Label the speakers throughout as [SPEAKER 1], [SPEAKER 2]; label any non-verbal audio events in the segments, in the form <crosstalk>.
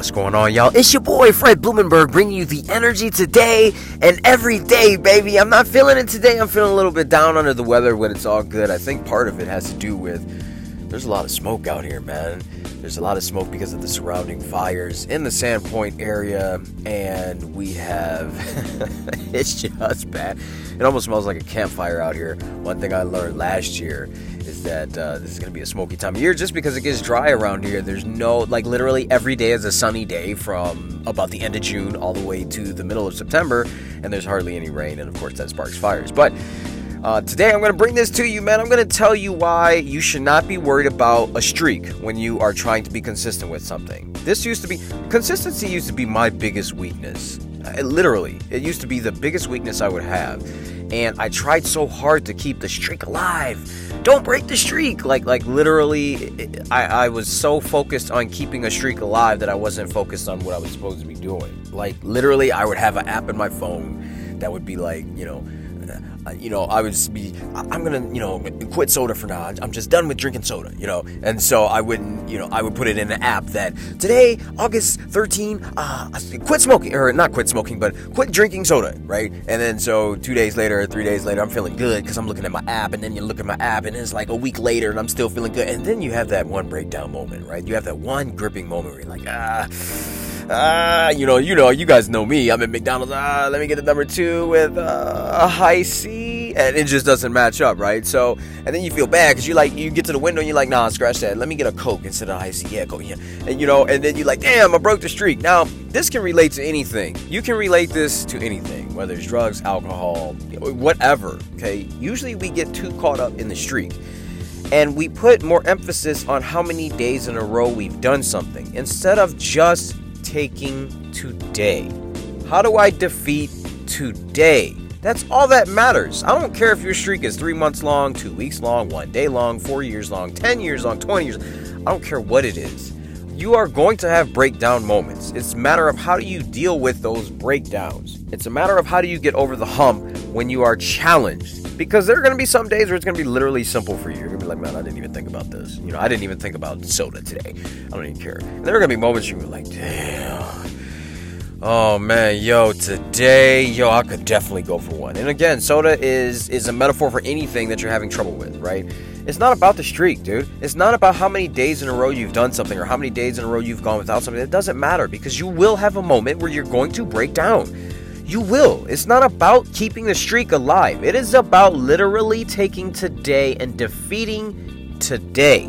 [SPEAKER 1] What's going on, y'all? It's your boy Fred Blumenberg bringing you the energy today and every day, baby. I'm not feeling it today. I'm feeling a little bit down under the weather, but it's all good. I think part of it has to do with there's a lot of smoke out here, man. There's a lot of smoke because of the surrounding fires in the Sandpoint area, and we have <laughs> it's just bad. It almost smells like a campfire out here. One thing I learned last year that uh, this is going to be a smoky time of year just because it gets dry around here. There's no, like, literally every day is a sunny day from about the end of June all the way to the middle of September, and there's hardly any rain, and of course, that sparks fires. But uh, today, I'm going to bring this to you, man. I'm going to tell you why you should not be worried about a streak when you are trying to be consistent with something. This used to be, consistency used to be my biggest weakness. Uh, literally, it used to be the biggest weakness I would have. And I tried so hard to keep the streak alive. Don't break the streak. Like, like literally, I, I was so focused on keeping a streak alive that I wasn't focused on what I was supposed to be doing. Like, literally, I would have an app in my phone that would be like, you know, you know, I would just be, I'm gonna, you know, quit soda for now. I'm just done with drinking soda, you know. And so I wouldn't, you know, I would put it in an app that today, August 13, uh, quit smoking, or not quit smoking, but quit drinking soda, right? And then so two days later, three days later, I'm feeling good because I'm looking at my app, and then you look at my app, and it's like a week later, and I'm still feeling good. And then you have that one breakdown moment, right? You have that one gripping moment where you're like, ah ah, you know, you know, you guys know me. I'm at McDonald's. Ah, let me get the number two with uh, a Hi-C, and it just doesn't match up, right? So, and then you feel bad because you like you get to the window and you're like, nah, scratch that. Let me get a Coke instead of Hi-C. Yeah, go yeah, and you know, and then you're like, damn, I broke the streak. Now, this can relate to anything. You can relate this to anything, whether it's drugs, alcohol, whatever. Okay, usually we get too caught up in the streak and we put more emphasis on how many days in a row we've done something instead of just taking today? How do I defeat today? That's all that matters. I don't care if your streak is three months long, two weeks long, one day long, four years long, 10 years long, 20 years. I don't care what it is. You are going to have breakdown moments. It's a matter of how do you deal with those breakdowns. It's a matter of how do you get over the hump when you are challenged. Because there are going to be some days where it's going to be literally simple for you. You're going to be like, man, I didn't even think about this. You know, I didn't even think about soda today. I don't even care. And there are going to be moments you're like, damn. Oh man, yo, today, yo, I could definitely go for one. And again, soda is is a metaphor for anything that you're having trouble with, right? It's not about the streak, dude. It's not about how many days in a row you've done something or how many days in a row you've gone without something. It doesn't matter because you will have a moment where you're going to break down. You will. It's not about keeping the streak alive. It is about literally taking today and defeating today.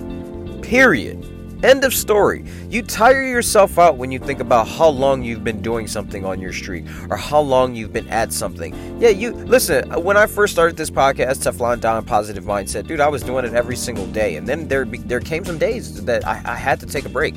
[SPEAKER 1] Period. End of story. You tire yourself out when you think about how long you've been doing something on your streak or how long you've been at something. Yeah, you listen. When I first started this podcast, Teflon Don Positive Mindset, dude, I was doing it every single day, and then there there came some days that I, I had to take a break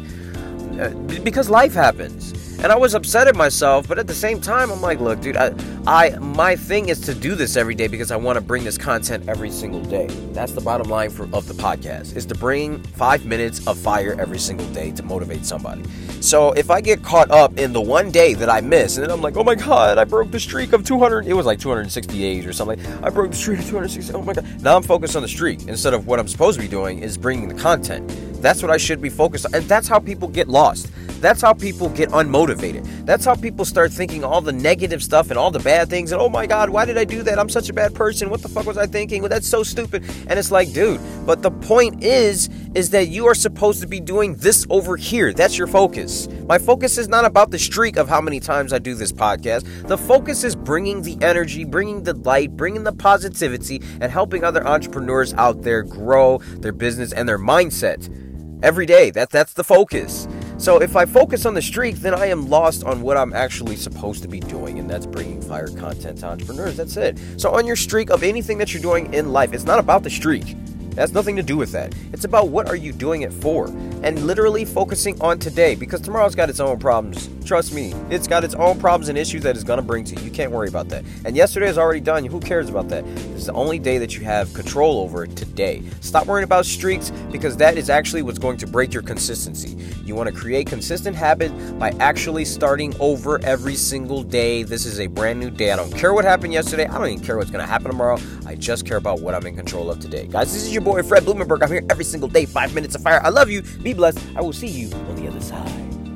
[SPEAKER 1] uh, because life happens and I was upset at myself, but at the same time, I'm like, look, dude, I, I my thing is to do this every day because I want to bring this content every single day. That's the bottom line for, of the podcast is to bring five minutes of fire every single day to motivate somebody. So if I get caught up in the one day that I miss, and then I'm like, oh my god, I broke the streak of 200. It was like 260 days or something. I broke the streak of 260. Oh my god. Now I'm focused on the streak instead of what I'm supposed to be doing is bringing the content. That's what I should be focused on, and that's how people get lost. That's how people get unmotivated. That's how people start thinking all the negative stuff and all the bad things. And oh my God, why did I do that? I'm such a bad person. What the fuck was I thinking? Well, that's so stupid. And it's like, dude, but the point is, is that you are supposed to be doing this over here. That's your focus. My focus is not about the streak of how many times I do this podcast. The focus is bringing the energy, bringing the light, bringing the positivity, and helping other entrepreneurs out there grow their business and their mindset every day. That, that's the focus. So if I focus on the streak, then I am lost on what I'm actually supposed to be doing, and that's bringing fire content to entrepreneurs. That's it. So on your streak of anything that you're doing in life, it's not about the streak. It has nothing to do with that. It's about what are you doing it for? And literally focusing on today because tomorrow's got its own problems. Trust me, it's got its own problems and issues that it's going to bring to you. You can't worry about that. And yesterday is already done. Who cares about that? This is the only day that you have control over today. Stop worrying about streaks because that is actually what's going to break your consistency. You want to create consistent habit by actually starting over every single day. This is a brand new day. I don't care what happened yesterday. I don't even care what's going to happen tomorrow. I just care about what I'm in control of today. Guys, this is your boy Fred Blumenberg. I'm here every single day, five minutes of fire. I love you. Be blessed. I will see you on the other side.